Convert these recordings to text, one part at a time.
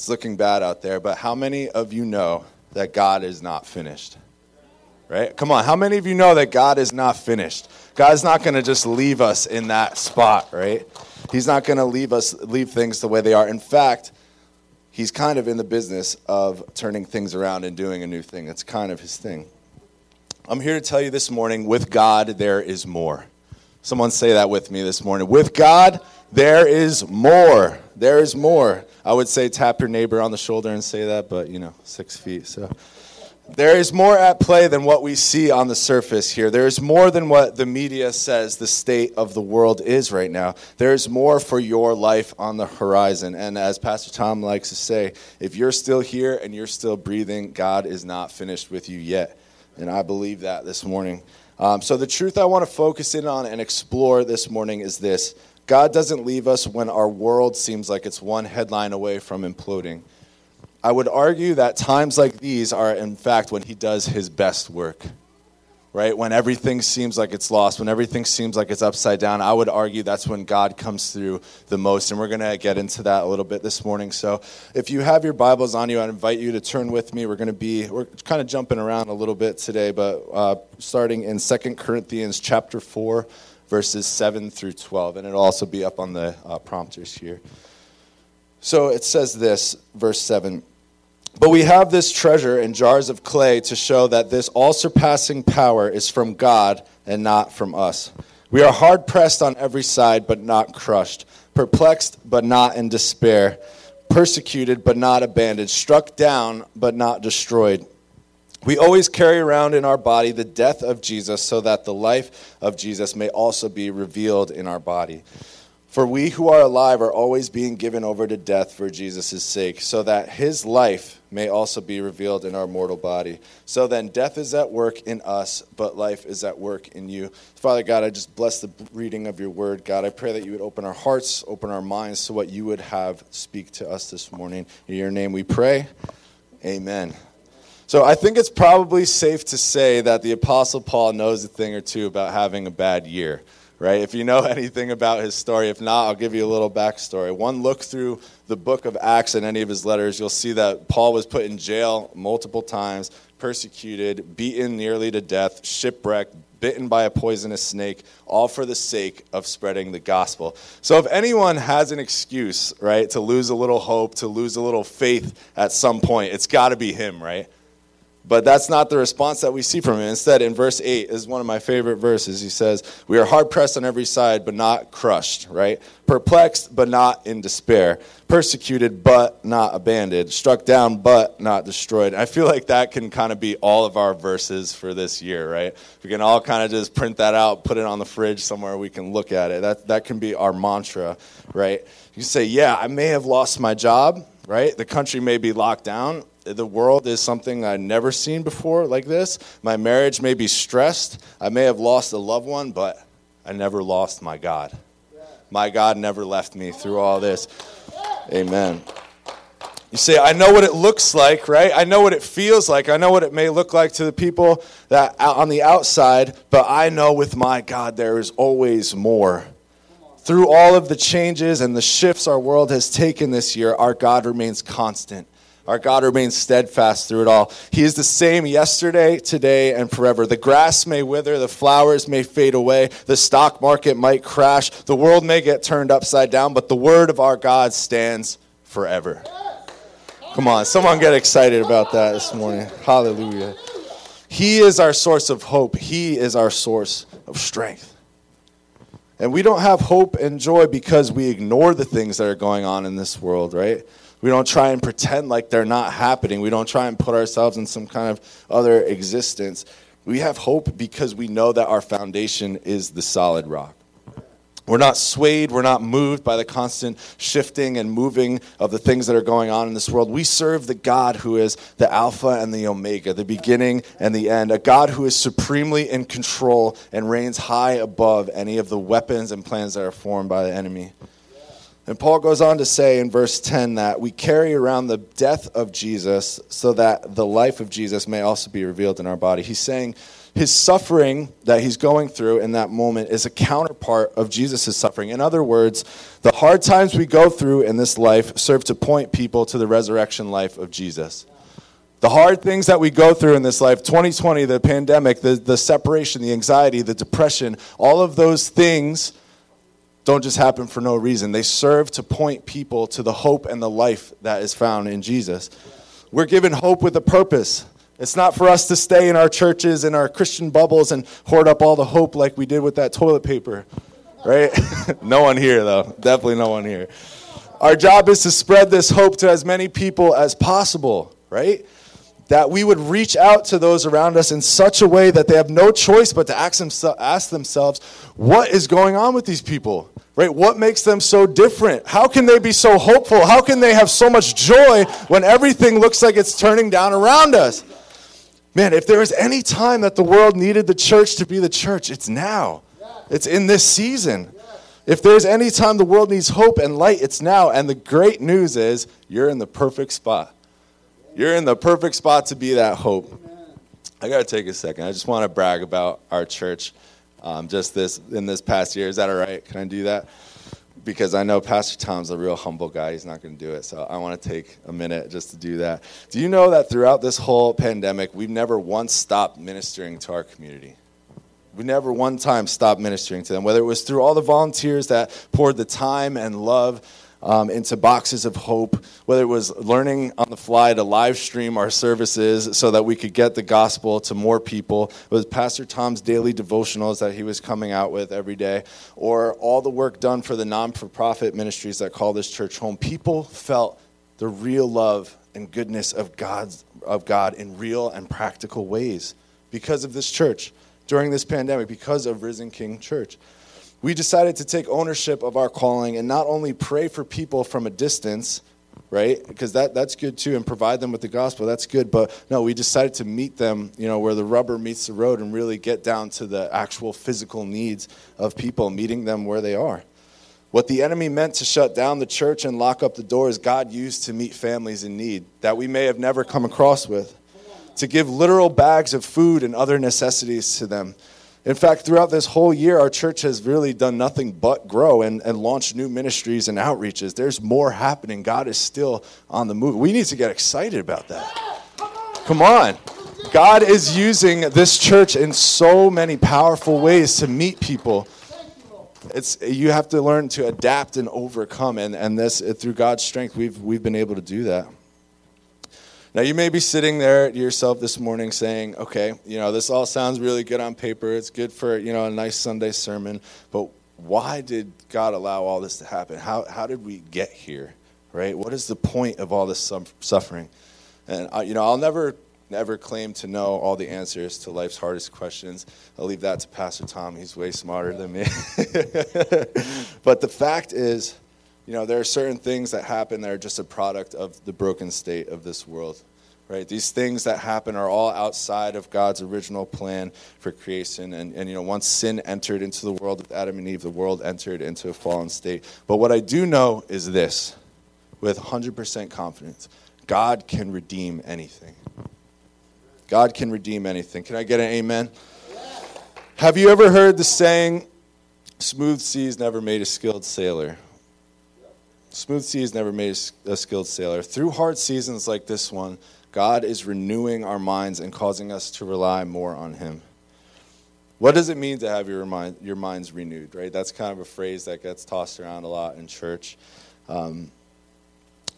It's looking bad out there, but how many of you know that God is not finished? Right? Come on, how many of you know that God is not finished? God's not going to just leave us in that spot, right? He's not going to leave us leave things the way they are. In fact, he's kind of in the business of turning things around and doing a new thing. It's kind of his thing. I'm here to tell you this morning with God, there is more. Someone say that with me this morning. With God, there is more. There is more. I would say tap your neighbor on the shoulder and say that, but you know, six feet. So there is more at play than what we see on the surface here. There is more than what the media says the state of the world is right now. There is more for your life on the horizon. And as Pastor Tom likes to say, if you're still here and you're still breathing, God is not finished with you yet. And I believe that this morning. Um, so, the truth I want to focus in on and explore this morning is this God doesn't leave us when our world seems like it's one headline away from imploding. I would argue that times like these are, in fact, when he does his best work. Right? When everything seems like it's lost, when everything seems like it's upside down, I would argue that's when God comes through the most. And we're going to get into that a little bit this morning. So if you have your Bibles on you, I invite you to turn with me. We're going to be, we're kind of jumping around a little bit today, but uh, starting in Second Corinthians chapter 4, verses 7 through 12. And it'll also be up on the uh, prompters here. So it says this, verse 7. But we have this treasure in jars of clay to show that this all surpassing power is from God and not from us. We are hard pressed on every side, but not crushed, perplexed, but not in despair, persecuted, but not abandoned, struck down, but not destroyed. We always carry around in our body the death of Jesus so that the life of Jesus may also be revealed in our body. For we who are alive are always being given over to death for Jesus' sake, so that his life may also be revealed in our mortal body. So then, death is at work in us, but life is at work in you. Father God, I just bless the reading of your word. God, I pray that you would open our hearts, open our minds to what you would have speak to us this morning. In your name we pray. Amen. So I think it's probably safe to say that the Apostle Paul knows a thing or two about having a bad year right? If you know anything about his story, if not, I'll give you a little backstory. One look through the book of Acts and any of his letters, you'll see that Paul was put in jail multiple times, persecuted, beaten nearly to death, shipwrecked, bitten by a poisonous snake, all for the sake of spreading the gospel. So if anyone has an excuse, right, to lose a little hope, to lose a little faith at some point, it's got to be him, right? But that's not the response that we see from him. Instead, in verse 8 is one of my favorite verses. He says, We are hard pressed on every side, but not crushed, right? Perplexed, but not in despair. Persecuted, but not abandoned. Struck down, but not destroyed. I feel like that can kind of be all of our verses for this year, right? We can all kind of just print that out, put it on the fridge somewhere we can look at it. That, that can be our mantra, right? You say, Yeah, I may have lost my job, right? The country may be locked down the world is something I've never seen before like this. My marriage may be stressed. I may have lost a loved one, but I never lost my God. My God never left me through all this. Amen. You say, I know what it looks like, right? I know what it feels like. I know what it may look like to the people that on the outside, but I know with my God there is always more. Through all of the changes and the shifts our world has taken this year, our God remains constant. Our God remains steadfast through it all. He is the same yesterday, today, and forever. The grass may wither, the flowers may fade away, the stock market might crash, the world may get turned upside down, but the word of our God stands forever. Come on, someone get excited about that this morning. Hallelujah. He is our source of hope, He is our source of strength. And we don't have hope and joy because we ignore the things that are going on in this world, right? We don't try and pretend like they're not happening. We don't try and put ourselves in some kind of other existence. We have hope because we know that our foundation is the solid rock. We're not swayed, we're not moved by the constant shifting and moving of the things that are going on in this world. We serve the God who is the Alpha and the Omega, the beginning and the end, a God who is supremely in control and reigns high above any of the weapons and plans that are formed by the enemy. And Paul goes on to say in verse 10 that we carry around the death of Jesus so that the life of Jesus may also be revealed in our body. He's saying his suffering that he's going through in that moment is a counterpart of Jesus' suffering. In other words, the hard times we go through in this life serve to point people to the resurrection life of Jesus. The hard things that we go through in this life 2020, the pandemic, the, the separation, the anxiety, the depression all of those things don't just happen for no reason. They serve to point people to the hope and the life that is found in Jesus. We're given hope with a purpose. It's not for us to stay in our churches and our Christian bubbles and hoard up all the hope like we did with that toilet paper, right? no one here, though. Definitely no one here. Our job is to spread this hope to as many people as possible, right? That we would reach out to those around us in such a way that they have no choice but to ask, ask themselves, what is going on with these people? Right? What makes them so different? How can they be so hopeful? How can they have so much joy when everything looks like it's turning down around us? Man, if there is any time that the world needed the church to be the church, it's now. It's in this season. If there's any time the world needs hope and light, it's now. And the great news is you're in the perfect spot. You're in the perfect spot to be that hope. I got to take a second. I just want to brag about our church um, just this in this past year. Is that all right? Can I do that? Because I know Pastor Tom's a real humble guy. He's not going to do it. So I want to take a minute just to do that. Do you know that throughout this whole pandemic, we've never once stopped ministering to our community? We never one time stopped ministering to them, whether it was through all the volunteers that poured the time and love um, into boxes of hope, whether it was learning on the fly to live stream our services so that we could get the gospel to more people. It was Pastor Tom's daily devotionals that he was coming out with every day, or all the work done for the non for profit ministries that call this church home. People felt the real love and goodness of, God's, of God in real and practical ways because of this church during this pandemic, because of Risen King Church we decided to take ownership of our calling and not only pray for people from a distance, right? Because that, that's good too, and provide them with the gospel. That's good. But no, we decided to meet them, you know, where the rubber meets the road and really get down to the actual physical needs of people, meeting them where they are. What the enemy meant to shut down the church and lock up the doors, God used to meet families in need that we may have never come across with, to give literal bags of food and other necessities to them in fact, throughout this whole year, our church has really done nothing but grow and, and launch new ministries and outreaches. There's more happening. God is still on the move. We need to get excited about that. Come on. God is using this church in so many powerful ways to meet people. It's, you have to learn to adapt and overcome, and, and this, through God's strength, we've, we've been able to do that. Now, you may be sitting there to yourself this morning saying, okay, you know, this all sounds really good on paper. It's good for, you know, a nice Sunday sermon, but why did God allow all this to happen? How, how did we get here, right? What is the point of all this suffering? And, uh, you know, I'll never, never claim to know all the answers to life's hardest questions. I'll leave that to Pastor Tom. He's way smarter than me. but the fact is, you know, there are certain things that happen that are just a product of the broken state of this world. Right? These things that happen are all outside of God's original plan for creation. And, and, you know, once sin entered into the world with Adam and Eve, the world entered into a fallen state. But what I do know is this with 100% confidence God can redeem anything. God can redeem anything. Can I get an amen? Have you ever heard the saying, smooth seas never made a skilled sailor? Smooth seas never made a skilled sailor. Through hard seasons like this one, God is renewing our minds and causing us to rely more on Him. What does it mean to have your, mind, your minds renewed, right? That's kind of a phrase that gets tossed around a lot in church. Um,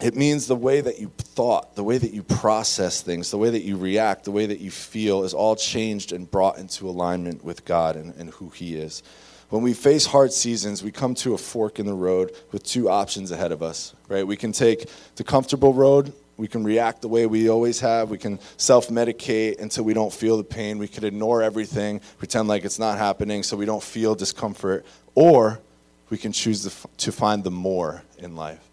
it means the way that you thought, the way that you process things, the way that you react, the way that you feel is all changed and brought into alignment with God and, and who He is. When we face hard seasons, we come to a fork in the road with two options ahead of us, right? We can take the comfortable road, we can react the way we always have, we can self medicate until we don't feel the pain, we can ignore everything, pretend like it's not happening so we don't feel discomfort, or we can choose to find the more in life.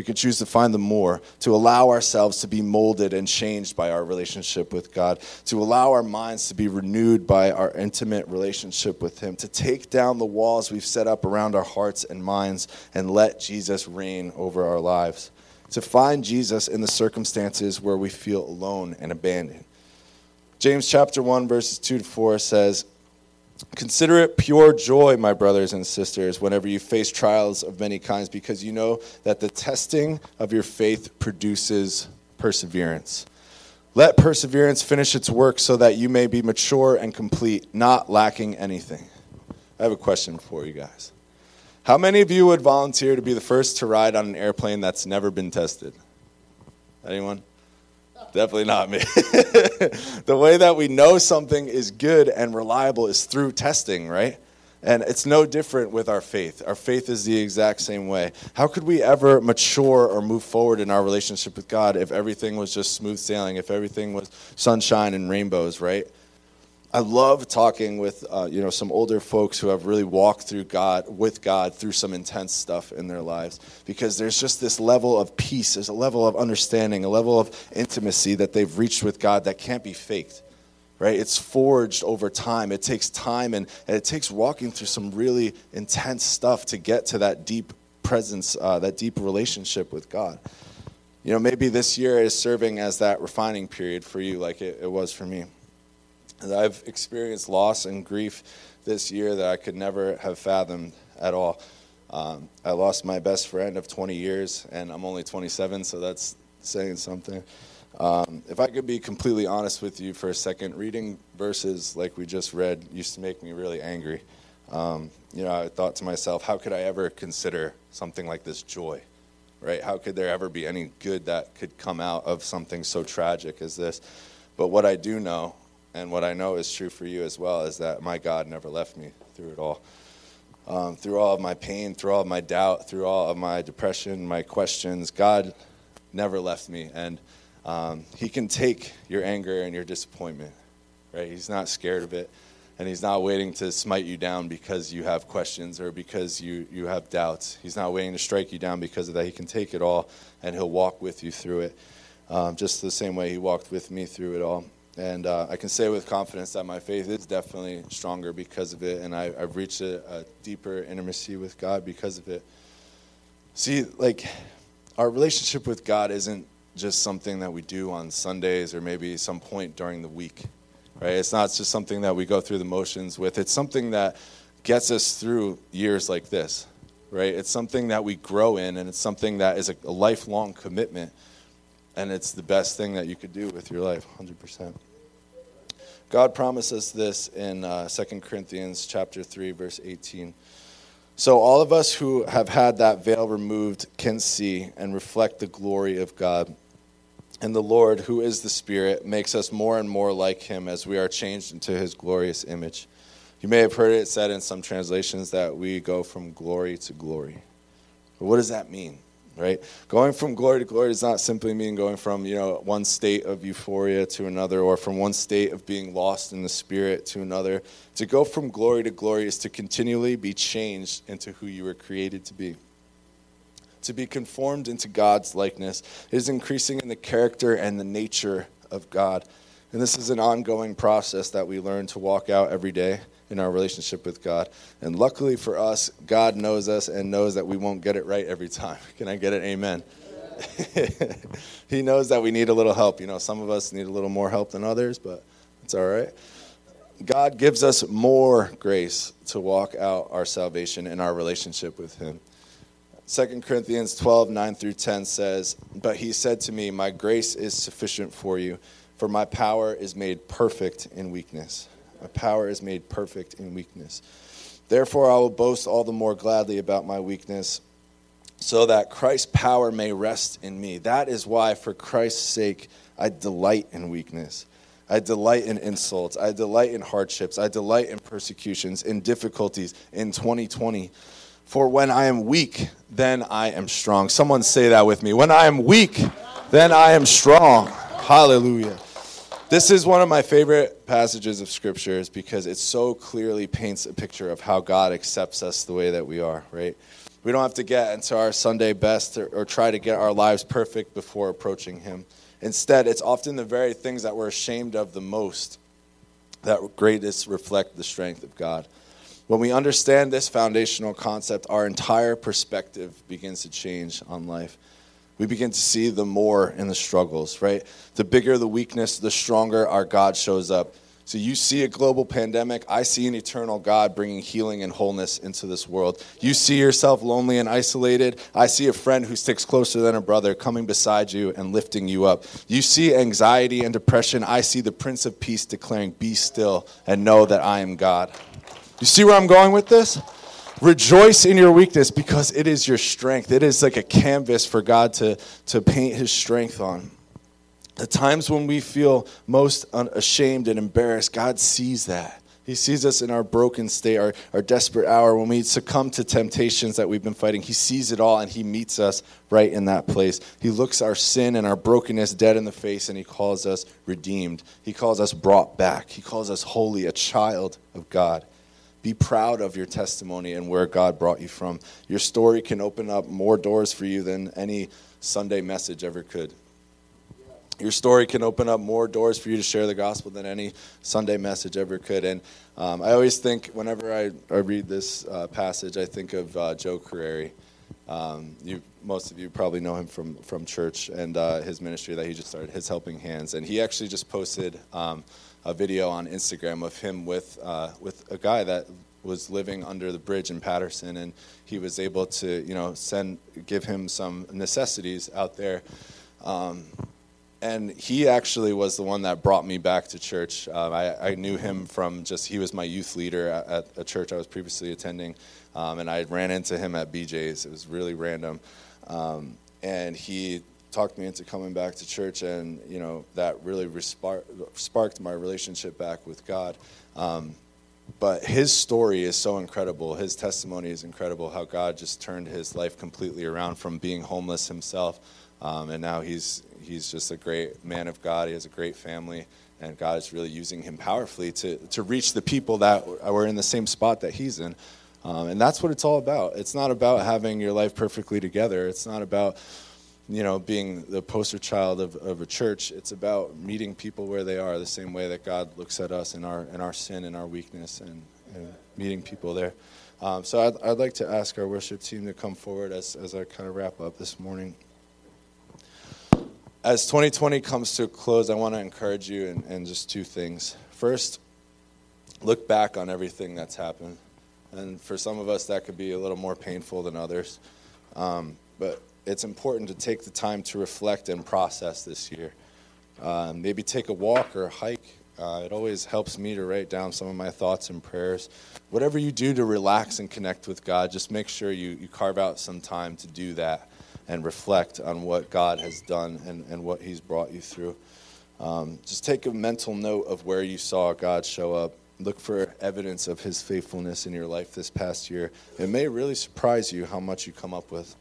We can choose to find the more, to allow ourselves to be molded and changed by our relationship with God, to allow our minds to be renewed by our intimate relationship with Him, to take down the walls we've set up around our hearts and minds and let Jesus reign over our lives, to find Jesus in the circumstances where we feel alone and abandoned. James chapter 1 verses 2 to 4 says, Consider it pure joy, my brothers and sisters, whenever you face trials of many kinds, because you know that the testing of your faith produces perseverance. Let perseverance finish its work so that you may be mature and complete, not lacking anything. I have a question for you guys. How many of you would volunteer to be the first to ride on an airplane that's never been tested? Anyone? Definitely not me. the way that we know something is good and reliable is through testing, right? And it's no different with our faith. Our faith is the exact same way. How could we ever mature or move forward in our relationship with God if everything was just smooth sailing, if everything was sunshine and rainbows, right? I love talking with uh, you know some older folks who have really walked through God with God through some intense stuff in their lives because there's just this level of peace, there's a level of understanding, a level of intimacy that they've reached with God that can't be faked. Right? It's forged over time. It takes time and, and it takes walking through some really intense stuff to get to that deep presence, uh, that deep relationship with God. You know, maybe this year is serving as that refining period for you, like it, it was for me. I've experienced loss and grief this year that I could never have fathomed at all. Um, I lost my best friend of 20 years, and I'm only 27, so that's saying something. Um, if I could be completely honest with you for a second, reading verses like we just read used to make me really angry. Um, you know, I thought to myself, how could I ever consider something like this joy? Right? How could there ever be any good that could come out of something so tragic as this? But what I do know and what I know is true for you as well is that my God never left me through it all. Um, through all of my pain, through all of my doubt, through all of my depression, my questions, God never left me. And um, He can take your anger and your disappointment, right? He's not scared of it. And He's not waiting to smite you down because you have questions or because you, you have doubts. He's not waiting to strike you down because of that. He can take it all and He'll walk with you through it, um, just the same way He walked with me through it all. And uh, I can say with confidence that my faith is definitely stronger because of it, and I, have reached a, a, deeper intimacy with God because of it. See, like, our relationship with God isn't just something that we do on Sundays or maybe some point during the week, right? It's not just something that we go through the motions with. It's something that gets us through years like this, right? It's something that we grow in, and it's something that is a, a lifelong commitment and it's the best thing that you could do with your life 100% god promises this in uh, 2 corinthians chapter 3 verse 18 so all of us who have had that veil removed can see and reflect the glory of god. And the lord who is the spirit makes us more and more like him as we are changed into his glorious image. You may have heard it said in some translations that we go from glory to glory. But what does that mean right? Going from glory to glory does not simply mean going from, you know, one state of euphoria to another or from one state of being lost in the spirit to another. To go from glory to glory is to continually be changed into who you were created to be. To be conformed into God's likeness is increasing in the character and the nature of God. And this is an ongoing process that we learn to walk out every day in our relationship with God. And luckily for us, God knows us and knows that we won't get it right every time. Can I get it? Amen. he knows that we need a little help. You know, some of us need a little more help than others, but it's all right. God gives us more grace to walk out our salvation in our relationship with Him. 2 Corinthians 12, 9 through 10 says, But he said to me, My grace is sufficient for you, for my power is made perfect in weakness. My power is made perfect in weakness. Therefore, I will boast all the more gladly about my weakness, so that Christ's power may rest in me. That is why, for Christ's sake, I delight in weakness. I delight in insults. I delight in hardships. I delight in persecutions, in difficulties, in 2020. For when I am weak, then I am strong. Someone say that with me. When I am weak, then I am strong. Hallelujah. This is one of my favorite passages of scriptures because it so clearly paints a picture of how God accepts us the way that we are, right? We don't have to get into our Sunday best or, or try to get our lives perfect before approaching Him. Instead, it's often the very things that we're ashamed of the most that greatest reflect the strength of God. When we understand this foundational concept, our entire perspective begins to change on life. We begin to see the more in the struggles, right? The bigger the weakness, the stronger our God shows up. So you see a global pandemic. I see an eternal God bringing healing and wholeness into this world. You see yourself lonely and isolated. I see a friend who sticks closer than a brother coming beside you and lifting you up. You see anxiety and depression. I see the Prince of Peace declaring, Be still and know that I am God. You see where I'm going with this? Rejoice in your weakness because it is your strength. It is like a canvas for God to, to paint his strength on. The times when we feel most ashamed and embarrassed, God sees that. He sees us in our broken state, our, our desperate hour, when we succumb to temptations that we've been fighting. He sees it all and He meets us right in that place. He looks our sin and our brokenness dead in the face and He calls us redeemed. He calls us brought back. He calls us holy, a child of God. Be proud of your testimony and where God brought you from. Your story can open up more doors for you than any Sunday message ever could. Your story can open up more doors for you to share the gospel than any Sunday message ever could. And um, I always think, whenever I, I read this uh, passage, I think of uh, Joe Carreri. Um, you, most of you probably know him from, from church and uh, his ministry that he just started, his Helping Hands. And he actually just posted um, a video on Instagram of him with, uh, with a guy that was living under the bridge in Patterson, and he was able to, you know, send give him some necessities out there. Um, and he actually was the one that brought me back to church. Um, I, I, knew him from just, he was my youth leader at, at a church I was previously attending, um, and I ran into him at BJ's. It was really random. Um, and he talked me into coming back to church, and, you know, that really respar- sparked my relationship back with God. Um, but his story is so incredible. His testimony is incredible how God just turned his life completely around from being homeless himself. Um, and now he's he's just a great man of God. He has a great family, and God is really using him powerfully to, to reach the people that were in the same spot that he's in. Um, and that's what it's all about. It's not about having your life perfectly together. It's not about, you know, being the poster child of, of a church. It's about meeting people where they are, the same way that God looks at us in our in our sin and our weakness, and, and meeting people there. Um, so I'd, I'd like to ask our worship team to come forward as, as I kind of wrap up this morning as 2020 comes to a close, I want to encourage you in, in, just two things. First, look back on everything that's happened. And for some of us, that could be a little more painful than others. Um, but it's important to take the time to reflect and process this year. Uh, maybe take a walk or a hike. Uh, it always helps me to write down some of my thoughts and prayers. Whatever you do to relax and connect with God, just make sure you, you carve out some time to do that and reflect on what God has done and, and what He's brought you through. Um, just take a mental note of where you saw God show up. Look for evidence of His faithfulness in your life this past year. It may really surprise you how much you come up with.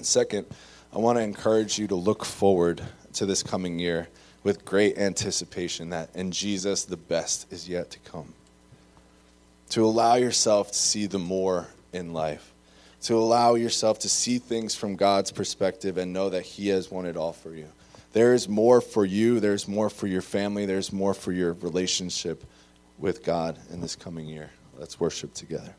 Second, I want to encourage you to look forward to this coming year with great anticipation that in Jesus the best is yet to come. To allow yourself to see the more in life to allow yourself to see things from God's perspective and know that He has won it all for you. There is more for you, there's more for your family, there's more for your relationship with God in this coming year. Let's worship together.